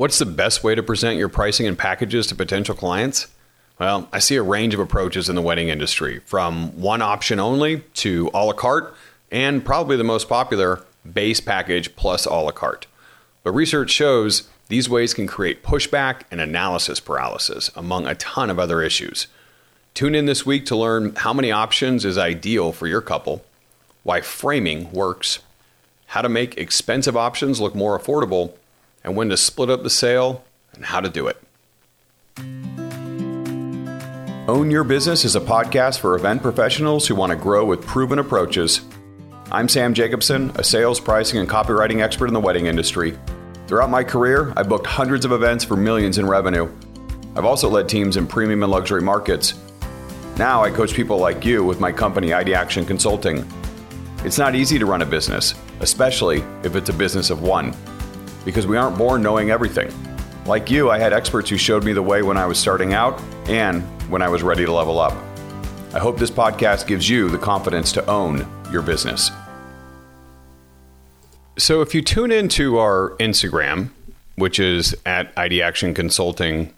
What's the best way to present your pricing and packages to potential clients? Well, I see a range of approaches in the wedding industry, from one option only to a la carte, and probably the most popular, base package plus a la carte. But research shows these ways can create pushback and analysis paralysis, among a ton of other issues. Tune in this week to learn how many options is ideal for your couple, why framing works, how to make expensive options look more affordable, and when to split up the sale and how to do it. Own Your Business is a podcast for event professionals who want to grow with proven approaches. I'm Sam Jacobson, a sales, pricing, and copywriting expert in the wedding industry. Throughout my career, I've booked hundreds of events for millions in revenue. I've also led teams in premium and luxury markets. Now I coach people like you with my company, ID Action Consulting. It's not easy to run a business, especially if it's a business of one because we aren't born knowing everything. Like you, I had experts who showed me the way when I was starting out and when I was ready to level up. I hope this podcast gives you the confidence to own your business. So, if you tune into our Instagram, which is at ID Action Consulting,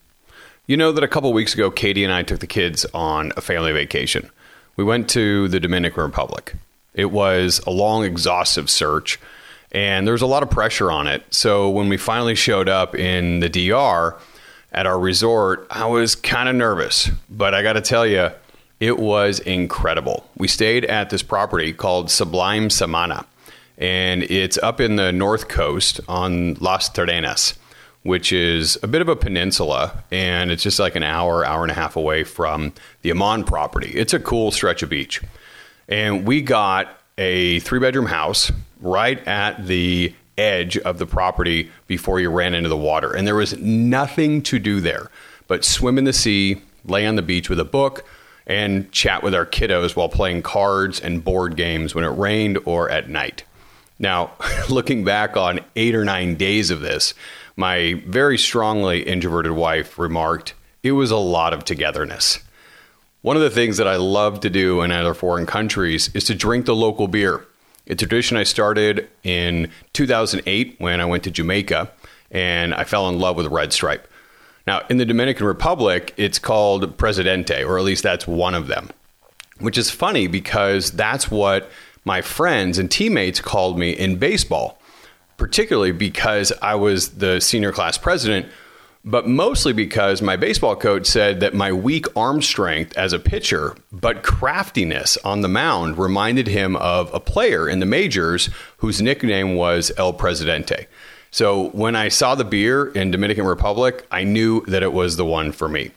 you know that a couple weeks ago, Katie and I took the kids on a family vacation. We went to the Dominican Republic. It was a long, exhaustive search and there was a lot of pressure on it. So when we finally showed up in the DR at our resort, I was kind of nervous, but I got to tell you, it was incredible. We stayed at this property called Sublime Samana, and it's up in the north coast on Las Terrenas, which is a bit of a peninsula, and it's just like an hour, hour and a half away from the Aman property. It's a cool stretch of beach. And we got a three bedroom house right at the edge of the property before you ran into the water. And there was nothing to do there but swim in the sea, lay on the beach with a book, and chat with our kiddos while playing cards and board games when it rained or at night. Now, looking back on eight or nine days of this, my very strongly introverted wife remarked, it was a lot of togetherness. One of the things that I love to do in other foreign countries is to drink the local beer. A tradition I started in 2008 when I went to Jamaica and I fell in love with Red Stripe. Now, in the Dominican Republic, it's called Presidente, or at least that's one of them, which is funny because that's what my friends and teammates called me in baseball, particularly because I was the senior class president but mostly because my baseball coach said that my weak arm strength as a pitcher, but craftiness on the mound reminded him of a player in the majors whose nickname was El Presidente. So when I saw the beer in Dominican Republic, I knew that it was the one for me.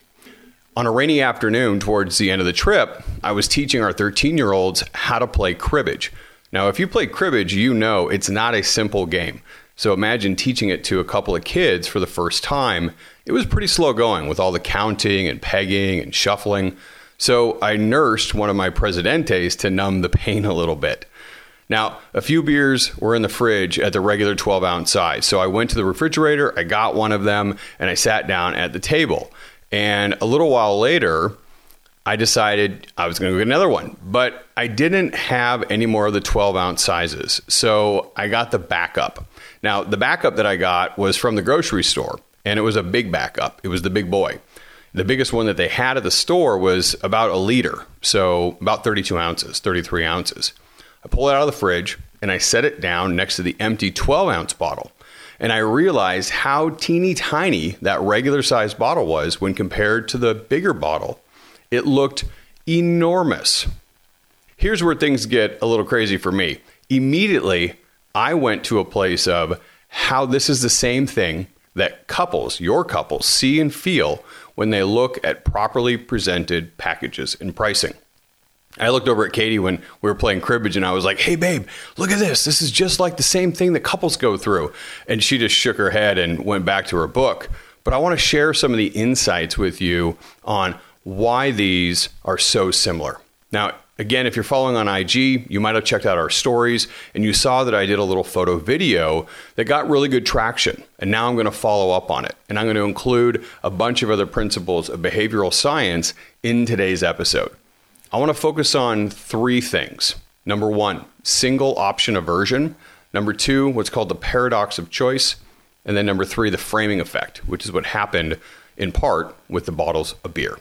On a rainy afternoon towards the end of the trip, I was teaching our 13 year olds how to play cribbage. Now, if you play cribbage, you know it's not a simple game. So imagine teaching it to a couple of kids for the first time. It was pretty slow going with all the counting and pegging and shuffling. So I nursed one of my Presidentes to numb the pain a little bit. Now, a few beers were in the fridge at the regular 12 ounce size. So I went to the refrigerator, I got one of them, and I sat down at the table. And a little while later, I decided I was going to get another one, but I didn't have any more of the 12 ounce sizes. So I got the backup. Now, the backup that I got was from the grocery store, and it was a big backup. It was the big boy. The biggest one that they had at the store was about a liter, so about 32 ounces, 33 ounces. I pull it out of the fridge and I set it down next to the empty 12 ounce bottle. And I realized how teeny tiny that regular sized bottle was when compared to the bigger bottle. It looked enormous. Here's where things get a little crazy for me. Immediately, I went to a place of how this is the same thing that couples, your couples, see and feel when they look at properly presented packages and pricing. I looked over at Katie when we were playing cribbage and I was like, hey, babe, look at this. This is just like the same thing that couples go through. And she just shook her head and went back to her book. But I want to share some of the insights with you on why these are so similar. Now, Again, if you're following on IG, you might have checked out our stories and you saw that I did a little photo video that got really good traction. And now I'm going to follow up on it. And I'm going to include a bunch of other principles of behavioral science in today's episode. I want to focus on three things. Number one, single option aversion. Number two, what's called the paradox of choice. And then number three, the framing effect, which is what happened in part with the bottles of beer.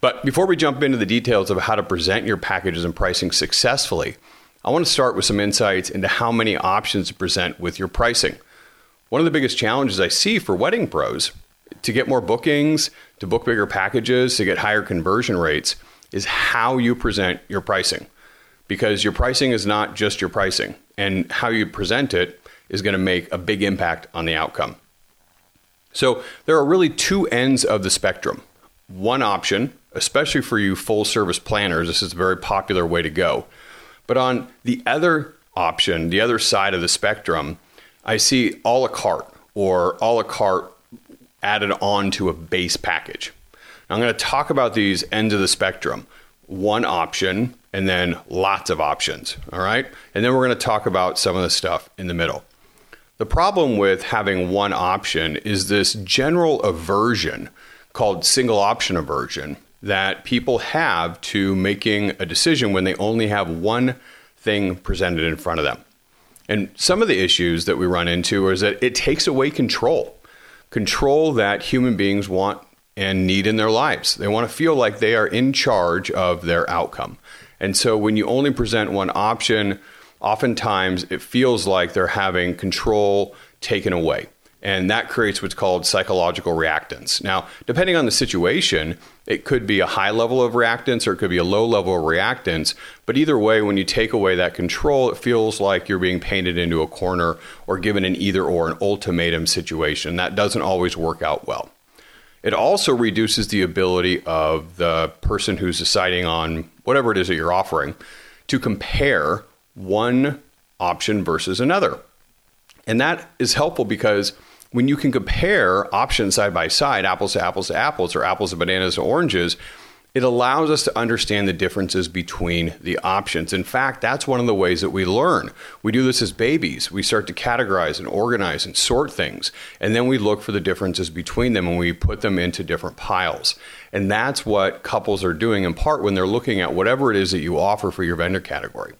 But before we jump into the details of how to present your packages and pricing successfully, I want to start with some insights into how many options to present with your pricing. One of the biggest challenges I see for wedding pros to get more bookings, to book bigger packages, to get higher conversion rates is how you present your pricing. Because your pricing is not just your pricing, and how you present it is going to make a big impact on the outcome. So, there are really two ends of the spectrum. One option, especially for you full service planners, this is a very popular way to go. But on the other option, the other side of the spectrum, I see a la carte or a la carte added on to a base package. Now, I'm going to talk about these ends of the spectrum one option and then lots of options. All right. And then we're going to talk about some of the stuff in the middle. The problem with having one option is this general aversion called single option aversion that people have to making a decision when they only have one thing presented in front of them. And some of the issues that we run into is that it takes away control control that human beings want and need in their lives. They want to feel like they are in charge of their outcome. And so when you only present one option, oftentimes it feels like they're having control taken away. And that creates what's called psychological reactance. Now, depending on the situation, it could be a high level of reactance or it could be a low level of reactance. But either way, when you take away that control, it feels like you're being painted into a corner or given an either or, an ultimatum situation. That doesn't always work out well. It also reduces the ability of the person who's deciding on whatever it is that you're offering to compare one option versus another. And that is helpful because when you can compare options side by side, apples to apples to apples, or apples to bananas to oranges, it allows us to understand the differences between the options. In fact, that's one of the ways that we learn. We do this as babies. We start to categorize and organize and sort things, and then we look for the differences between them and we put them into different piles. And that's what couples are doing in part when they're looking at whatever it is that you offer for your vendor category.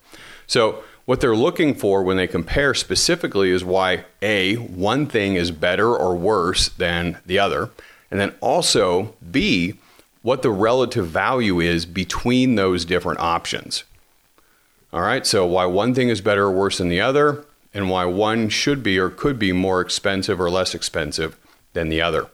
So, what they're looking for when they compare specifically is why A, one thing is better or worse than the other. And then also, B, what the relative value is between those different options. All right, so why one thing is better or worse than the other, and why one should be or could be more expensive or less expensive than the other.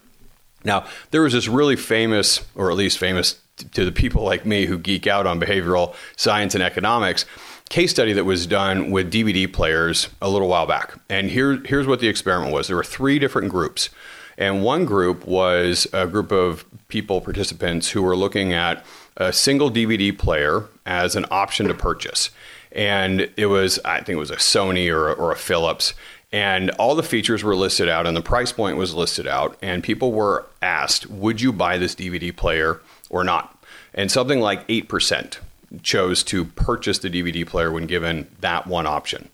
Now, there was this really famous, or at least famous to the people like me who geek out on behavioral science and economics case study that was done with DVD players a little while back. And here, here's what the experiment was there were three different groups. And one group was a group of people, participants, who were looking at a single DVD player as an option to purchase. And it was, I think it was a Sony or or a Philips. And all the features were listed out, and the price point was listed out. And people were asked, Would you buy this DVD player or not? And something like 8% chose to purchase the DVD player when given that one option.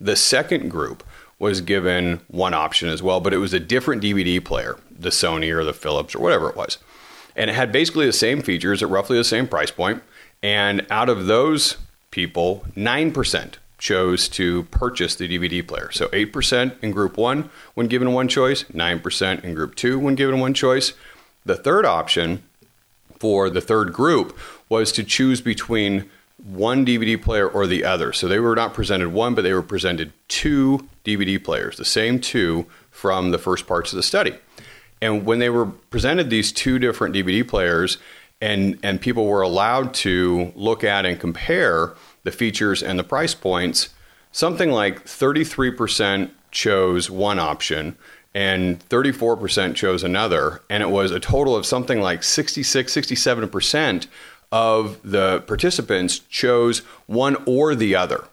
The second group was given one option as well, but it was a different DVD player, the Sony or the Philips or whatever it was. And it had basically the same features at roughly the same price point. And out of those people, 9% chose to purchase the DVD player. So 8% in group one when given one choice, 9% in group two when given one choice. The third option for the third group was to choose between one DVD player or the other. So they were not presented one, but they were presented two DVD players, the same two from the first parts of the study. And when they were presented these two different DVD players, and, and people were allowed to look at and compare the features and the price points, something like 33% chose one option and 34% chose another. And it was a total of something like 66, 67% of the participants chose one or the other.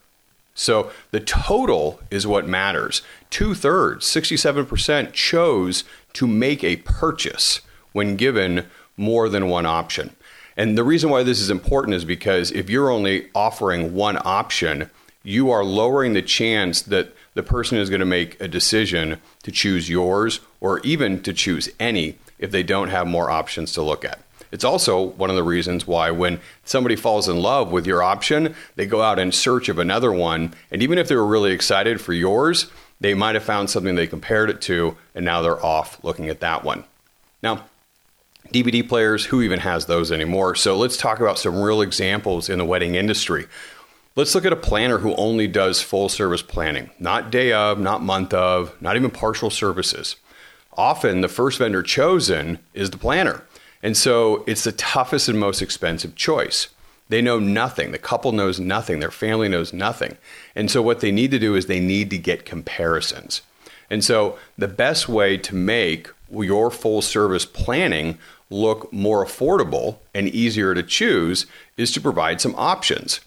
So the total is what matters. Two thirds, 67%, chose to make a purchase when given more than one option. And the reason why this is important is because if you're only offering one option, you are lowering the chance that the person is going to make a decision to choose yours or even to choose any if they don't have more options to look at. It's also one of the reasons why when somebody falls in love with your option, they go out in search of another one. And even if they were really excited for yours, they might have found something they compared it to, and now they're off looking at that one. Now, DVD players, who even has those anymore? So let's talk about some real examples in the wedding industry. Let's look at a planner who only does full service planning, not day of, not month of, not even partial services. Often the first vendor chosen is the planner. And so it's the toughest and most expensive choice. They know nothing. The couple knows nothing. Their family knows nothing. And so what they need to do is they need to get comparisons. And so the best way to make your full service planning look more affordable and easier to choose is to provide some options.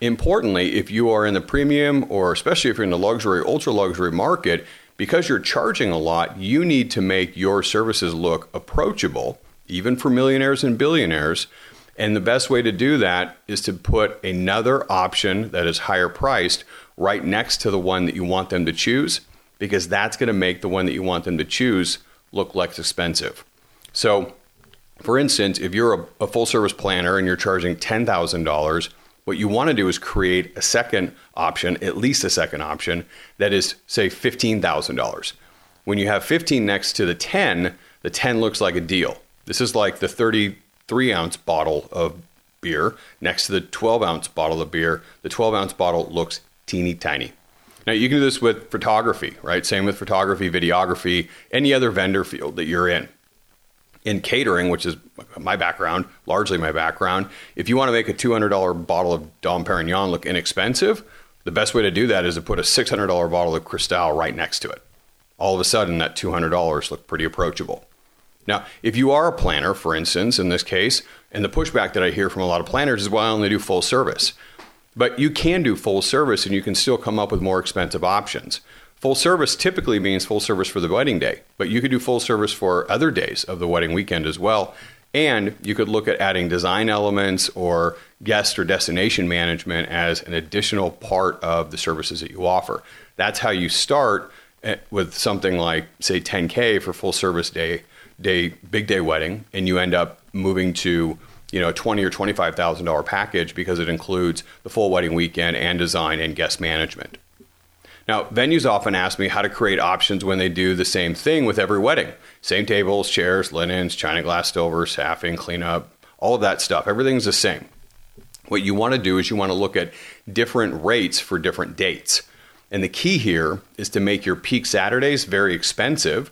Importantly, if you are in the premium or especially if you're in the luxury, ultra luxury market, because you're charging a lot, you need to make your services look approachable, even for millionaires and billionaires. And the best way to do that is to put another option that is higher priced right next to the one that you want them to choose, because that's going to make the one that you want them to choose look less expensive. So, for instance, if you're a, a full service planner and you're charging $10,000, what you want to do is create a second option, at least a second option, that is, say, $15,000. When you have 15 next to the 10, the 10 looks like a deal. This is like the 33 ounce bottle of beer next to the 12 ounce bottle of beer. The 12 ounce bottle looks teeny tiny. Now, you can do this with photography, right? Same with photography, videography, any other vendor field that you're in in catering, which is my background, largely my background, if you want to make a $200 bottle of Dom Perignon look inexpensive, the best way to do that is to put a $600 bottle of Cristal right next to it. All of a sudden, that $200 look pretty approachable. Now, if you are a planner, for instance, in this case, and the pushback that I hear from a lot of planners is, well, I only do full service. But you can do full service and you can still come up with more expensive options. Full service typically means full service for the wedding day, but you could do full service for other days of the wedding weekend as well. And you could look at adding design elements or guest or destination management as an additional part of the services that you offer. That's how you start eh, with something like, say, 10K for full service day, day big day wedding, and you end up moving to you know, a twenty or twenty-five thousand dollar package because it includes the full wedding weekend and design and guest management. Now, venues often ask me how to create options when they do the same thing with every wedding same tables, chairs, linens, china glass, silver, staffing, cleanup, all of that stuff. Everything's the same. What you want to do is you want to look at different rates for different dates. And the key here is to make your peak Saturdays very expensive.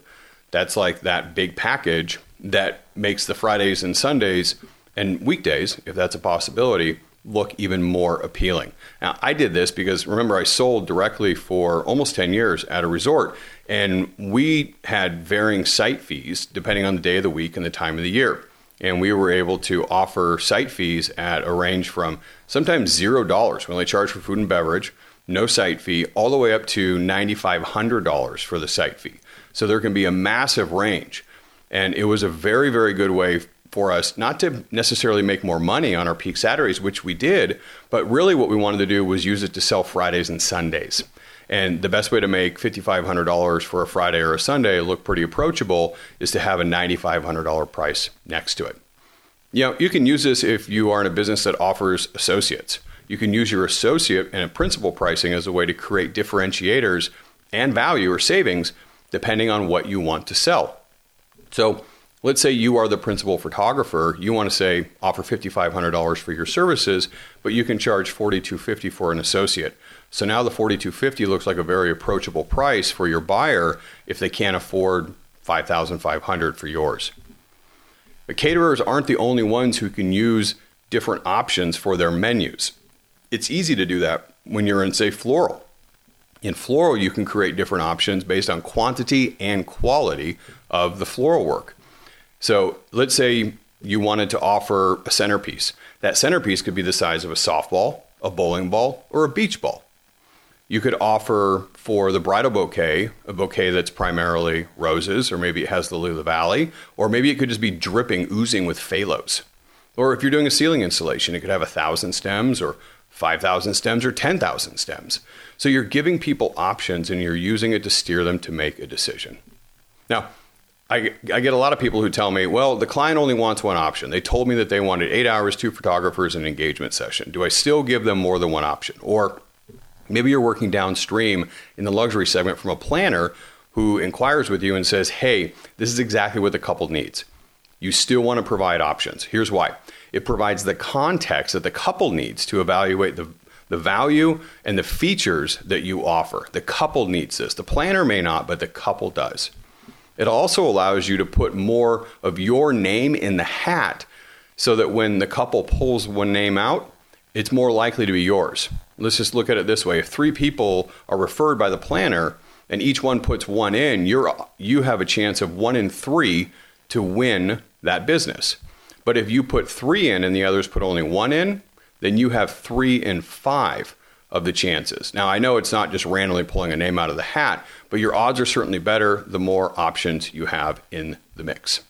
That's like that big package that makes the Fridays and Sundays and weekdays, if that's a possibility, look even more appealing. Now, I did this because remember, I sold directly for almost 10 years at a resort, and we had varying site fees depending on the day of the week and the time of the year. And we were able to offer site fees at a range from sometimes zero dollars when they charge for food and beverage, no site fee, all the way up to $9,500 for the site fee. So there can be a massive range. And it was a very, very good way for us not to necessarily make more money on our peak Saturdays, which we did, but really what we wanted to do was use it to sell Fridays and Sundays. And the best way to make $5,500 for a Friday or a Sunday look pretty approachable is to have a $9,500 price next to it. You know, you can use this if you are in a business that offers associates. You can use your associate and principal pricing as a way to create differentiators and value or savings depending on what you want to sell. So, Let's say you are the principal photographer. You want to say offer $5,500 for your services, but you can charge 4,250 for an associate. So now the 4,250 looks like a very approachable price for your buyer if they can't afford 5,500 for yours. The caterers aren't the only ones who can use different options for their menus. It's easy to do that when you're in, say, floral. In floral, you can create different options based on quantity and quality of the floral work. So let's say you wanted to offer a centerpiece. That centerpiece could be the size of a softball, a bowling ball, or a beach ball. You could offer for the bridal bouquet a bouquet that's primarily roses, or maybe it has the lily valley, or maybe it could just be dripping, oozing with phaloes. Or if you're doing a ceiling installation, it could have a thousand stems, or 5,000 stems, or 10,000 stems. So you're giving people options and you're using it to steer them to make a decision. Now, I, I get a lot of people who tell me, well, the client only wants one option. They told me that they wanted eight hours, two photographers, and an engagement session. Do I still give them more than one option? Or Maybe you're working downstream in the luxury segment from a planner who inquires with you and says, Hey, this is exactly what the couple needs. You still want to provide options. Here's why it provides the context that the couple needs to evaluate the, the value and the features that you offer. The couple needs this. The planner may not, but the couple does. It also allows you to put more of your name in the hat so that when the couple pulls one name out, it's more likely to be yours. Let's just look at it this way. If three people are referred by the planner and each one puts one in, you're you have a chance of one in 3 to win that business. But if you put 3 in and the others put only one in, then you have 3 in 5 of the chances. Now, I know it's not just randomly pulling a name out of the hat, but your odds are certainly better the more options you have in the mix.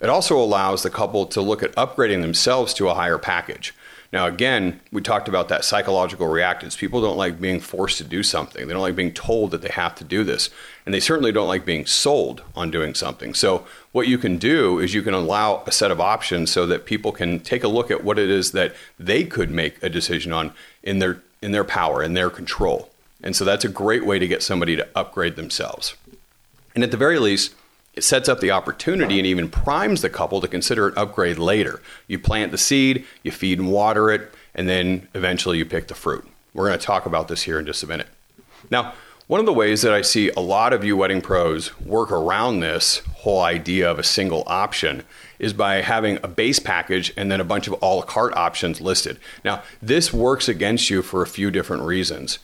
It also allows the couple to look at upgrading themselves to a higher package. Now, again, we talked about that psychological reactance. People don't like being forced to do something. They don't like being told that they have to do this. And they certainly don't like being sold on doing something. So, what you can do is you can allow a set of options so that people can take a look at what it is that they could make a decision on in their in their power, in their control. And so that's a great way to get somebody to upgrade themselves. And at the very least, it sets up the opportunity and even primes the couple to consider an upgrade later. You plant the seed, you feed and water it, and then eventually you pick the fruit. We're going to talk about this here in just a minute. Now, one of the ways that I see a lot of you wedding pros work around this whole idea of a single option is by having a base package and then a bunch of a la carte options listed. Now, this works against you for a few different reasons.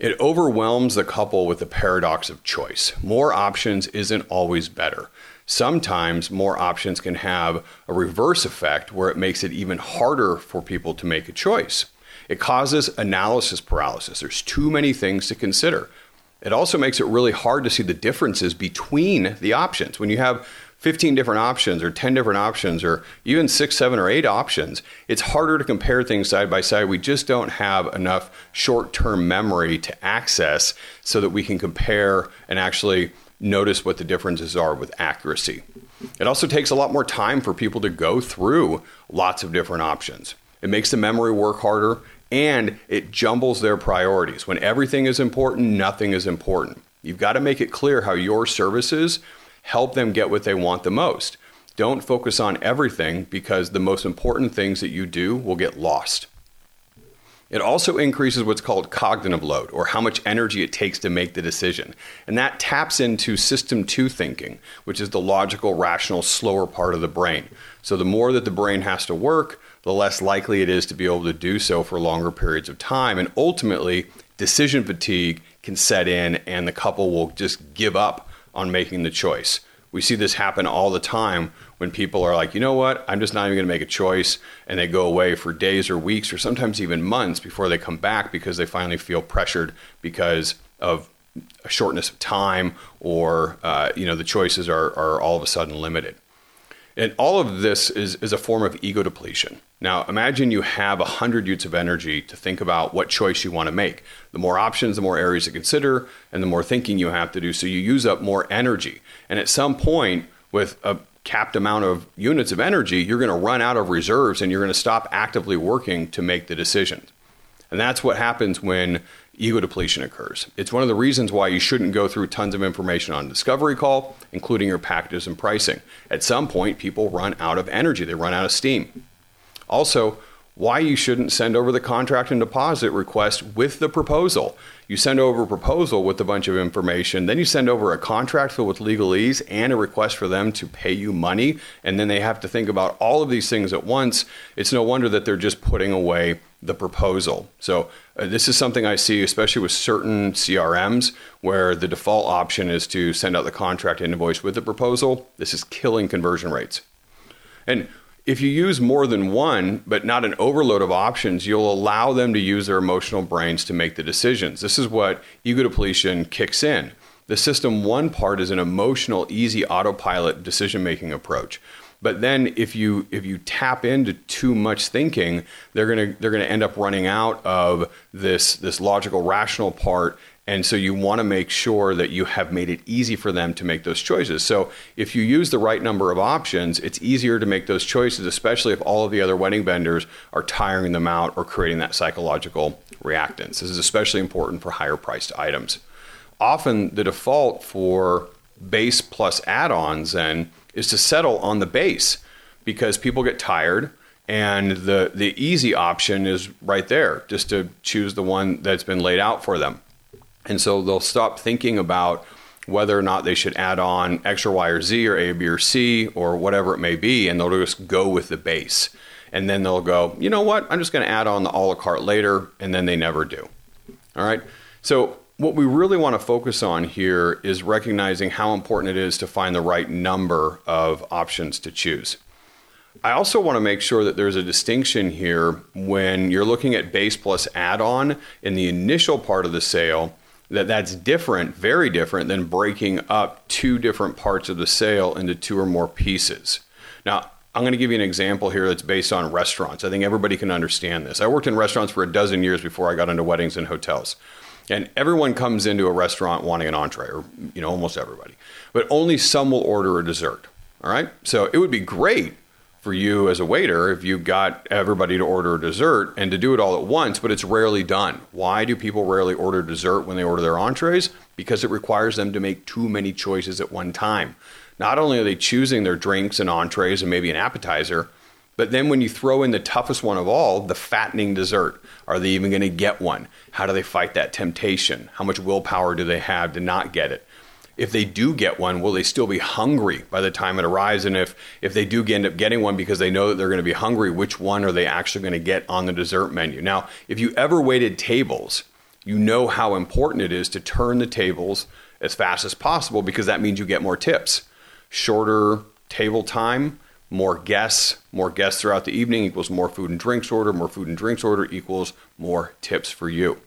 It overwhelms the couple with the paradox of choice. More options isn't always better. Sometimes more options can have a reverse effect where it makes it even harder for people to make a choice. It causes analysis paralysis. There's too many things to consider. It also makes it really hard to see the differences between the options. When you have 15 different options or 10 different options or even six, seven, or eight options, it's harder to compare things side by side. We just don't have enough short term memory to access so that we can compare and actually notice what the differences are with accuracy. It also takes a lot more time for people to go through lots of different options. It makes the memory work harder and it jumbles their priorities. When everything is important, nothing is important. You've got to make it clear how your services help them get what they want the most. Don't focus on everything because the most important things that you do will get lost. It also increases what's called cognitive load, or how much energy it takes to make the decision. And that taps into system two thinking, which is the logical, rational, slower part of the brain. So the more that the brain has to work, the less likely it is to be able to do so for longer periods of time. And ultimately, decision fatigue can set in, and the couple will just give up on making the choice. We see this happen all the time when people are like, you know what, I'm just not even going to make a choice. And they go away for days or weeks or sometimes even months before they come back because they finally feel pressured because of a shortness of time or, uh, you know, the choices are, are all of a sudden limited. And all of this is, is a form of ego depletion. Now, imagine you have 100 units of energy to think about what choice you want to make. The more options, the more areas to consider, and the more thinking you have to do. So you use up more energy. And at some point, with a capped amount of units of energy, you're going to run out of reserves and you're going to stop actively working to make the decision. And that's what happens when ego depletion occurs. It's one of the reasons why you shouldn't go through tons of information on discovery call, including your packages and pricing. At some point, people run out of energy, they run out of steam. Also, why you shouldn't send over the contract and deposit request with the proposal. You send over a proposal with a bunch of information, then you send over a contract filled with legalese and a request for them to pay you money, and then they have to think about all of these things at once. It's no wonder that they're just putting away the proposal. So, uh, this is something I see, especially with certain CRMs, where the default option is to send out the contract invoice with the proposal. This is killing conversion rates. And if you use more than one, but not an overload of options, you'll allow them to use their emotional brains to make the decisions. This is what ego depletion kicks in. The system one part is an emotional, easy autopilot decision making approach. But then if you if you tap into too much thinking, they're gonna they're gonna end up running out of this this logical rational part and so you want to make sure that you have made it easy for them to make those choices. So if you use the right number of options, it's easier to make those choices, especially if all of the other wedding vendors are tiring them out or creating that psychological reactance. This is especially important for higher priced items. Often the default for base plus add ons then is to settle on the base because people get tired and the the easy option is right there just to choose the one that's been laid out for them and so they'll stop thinking about whether or not they should add on X or Y or Z or A, B, or C or whatever it may be, and they'll just go with the base. And then they'll go, you know what, I'm just going to add on the a la carte later, and then they never do. All right. So, what we really want to focus on here is recognizing how important it is to find the right number of options to choose. I also want to make sure that there's a distinction here when you're looking at base plus add on in the initial part of the sale that that's different, very different than breaking up two different parts of the sale into two or more pieces. Now, I'm going to give you an example here that's based on restaurants. I think everybody can understand this. I worked in restaurants for a dozen years before I got into weddings and hotels. And everyone comes into a restaurant wanting an entree, or you know, almost everybody. But only some will order a dessert. All right? So it would be great for you as a waiter if you got everybody to order a dessert and to do it all at once, but it's rarely done. Why do people rarely order dessert when they order their entrees? Because it requires them to make too many choices at one time. Not only are they choosing their drinks and entrees and maybe an appetizer, but then when you throw in the toughest one of all, the fattening dessert, are they even going to get one? How do they fight that temptation? How much willpower do they have to not get it? if they do get one, will they still be hungry by the time it arrives? And if if they do end up getting one because they know that they're going to be hungry, which one are they actually going to get on the dessert menu? Now, if you ever waited tables, you know how important it is to turn the tables as fast as possible because that means you get more tips. Shorter table time, more guests, more guests throughout the evening equals more food and drinks order, more food and drinks order equals more tips for you.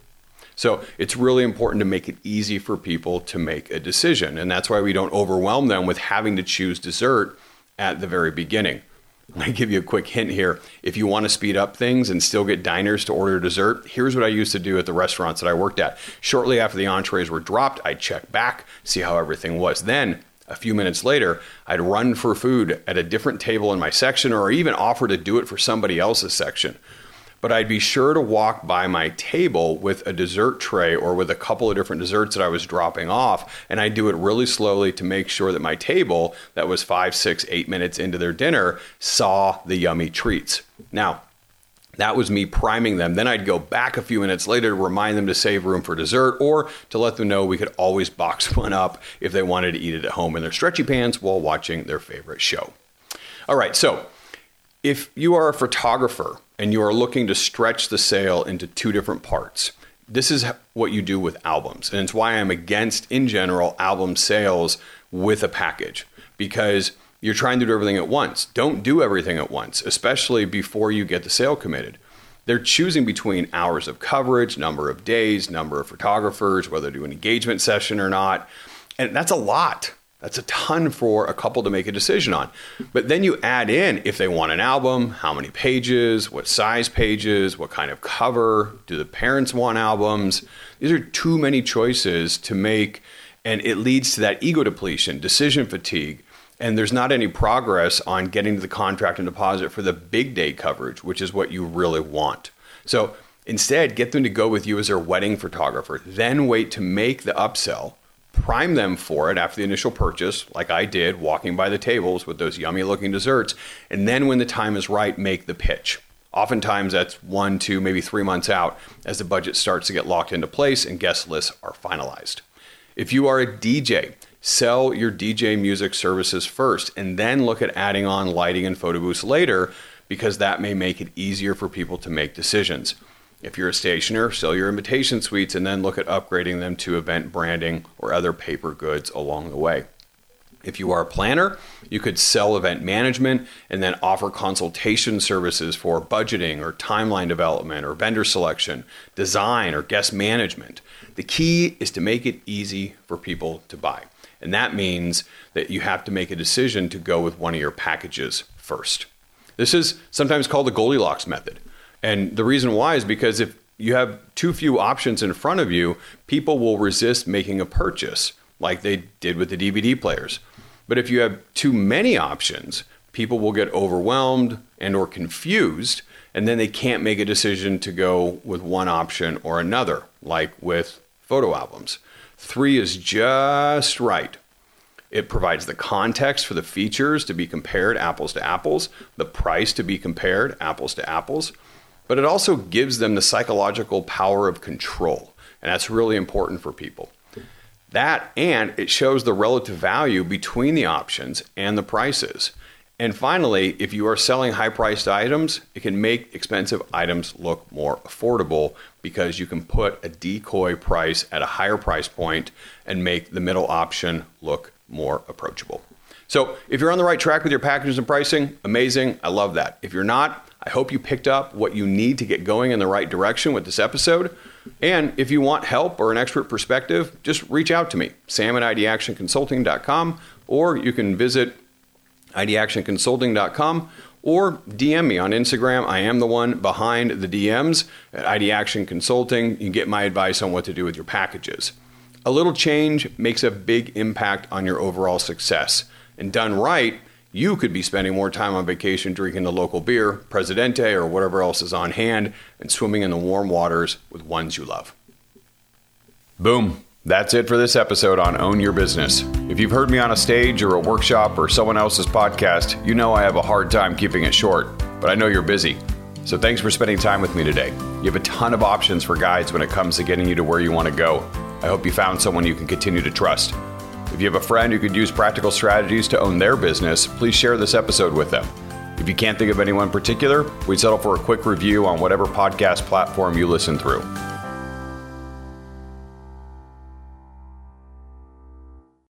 So it's really important to make it easy for people to make a decision. And that's why we don't overwhelm them with having to choose dessert at the very beginning. To give you a quick hint here. If you want to speed up things and still get diners to order dessert, here's what I used to do at the restaurants that I worked at. Shortly after the entrees were dropped, I'd check back, see how everything was. Then, a few minutes later, I'd run for food at a different table in my section or even offer to do it for somebody else's section but I'd be sure to walk by my table with a dessert tray or with a couple of different desserts that I was dropping off. And I'd do it really slowly to make sure that my table, that was five, six, eight minutes into their dinner, saw the yummy treats. Now, that was me priming them. Then I'd go back a few minutes later to remind them to save room for dessert or to let them know we could always box one up if they wanted to eat it at home in their stretchy pants while watching their favorite show. All right, so if you are a photographer and you are looking to stretch the sale into two different parts, this is what you do with albums. And it's why I'm against, in general, album sales with a package because you're trying to do everything at once. Don't do everything at once, especially before you get the sale committed. They're choosing between hours of coverage, number of days, number of photographers, whether to do an engagement session or not. And that's a lot. That's a ton for a couple to make a decision on. But then you add in if they want an album, how many pages, what size pages, what kind of cover, do the parents want albums? These are too many choices to make, and it leads to that ego depletion, decision fatigue. And there's not any progress on getting the contract and deposit for the big day coverage, which is what you really want. So instead, get them to go with you as their wedding photographer, then wait to make the upsell prime them for it after the initial purchase, like I did, walking by the tables with those yummy looking desserts. And then when the time is right, make the pitch. Oftentimes, that's one, two, maybe three months out as the budget starts to get locked into place and guest lists are finalized. If you are a DJ, sell your DJ music services first and then look at adding on lighting and photo booths later because that may make it easier for people to make decisions. If you're a stationer, sell your invitation suites and then look at upgrading them to event branding or other paper goods along the way. If you are a planner, you could sell event management and then offer consultation services for budgeting or timeline development or vendor selection, design or guest management. The key is to make it easy for people to buy. And that means that you have to make a decision to go with one of your packages first. This is sometimes called the Goldilocks method. And the reason why is because if you have too few options in front of you, people will resist making a purchase like they did with the DVD players. But if you have too many options, people will get overwhelmed and or confused and then they can't make a decision to go with one option or another, like with photo albums. Three is just right. It provides the context for the features to be compared apples to apples, the price to be compared apples to apples, but it also gives them the psychological power of control. And that's really important for people. That and it shows the relative value between the options and the prices. And finally, if you are selling high priced items, it can make expensive items look more affordable because you can put a decoy price at a higher price point and make the middle option look more approachable. So, if you're on the right track with your packages and pricing, amazing. I love that. If you're not, I hope you picked up what you need to get going in the right direction with this episode. And if you want help or an expert perspective, just reach out to me, sam at idactionconsulting.com, or you can visit idactionconsulting.com or DM me on Instagram. I am the one behind the DMs at ID Action Consulting. You can get my advice on what to do with your packages. A little change makes a big impact on your overall success. And done right, you could be spending more time on vacation drinking the local beer, Presidente, or whatever else is on hand, and swimming in the warm waters with ones you love. Boom. That's it for this episode on Own Your Business. If you've heard me on a stage or a workshop or someone else's podcast, you know I have a hard time keeping it short, but I know you're busy. So thanks for spending time with me today. You have a ton of options for guides when it comes to getting you to where you want to go. I hope you found someone you can continue to trust. If you have a friend who could use practical strategies to own their business, please share this episode with them. If you can't think of anyone in particular, we'd settle for a quick review on whatever podcast platform you listen through.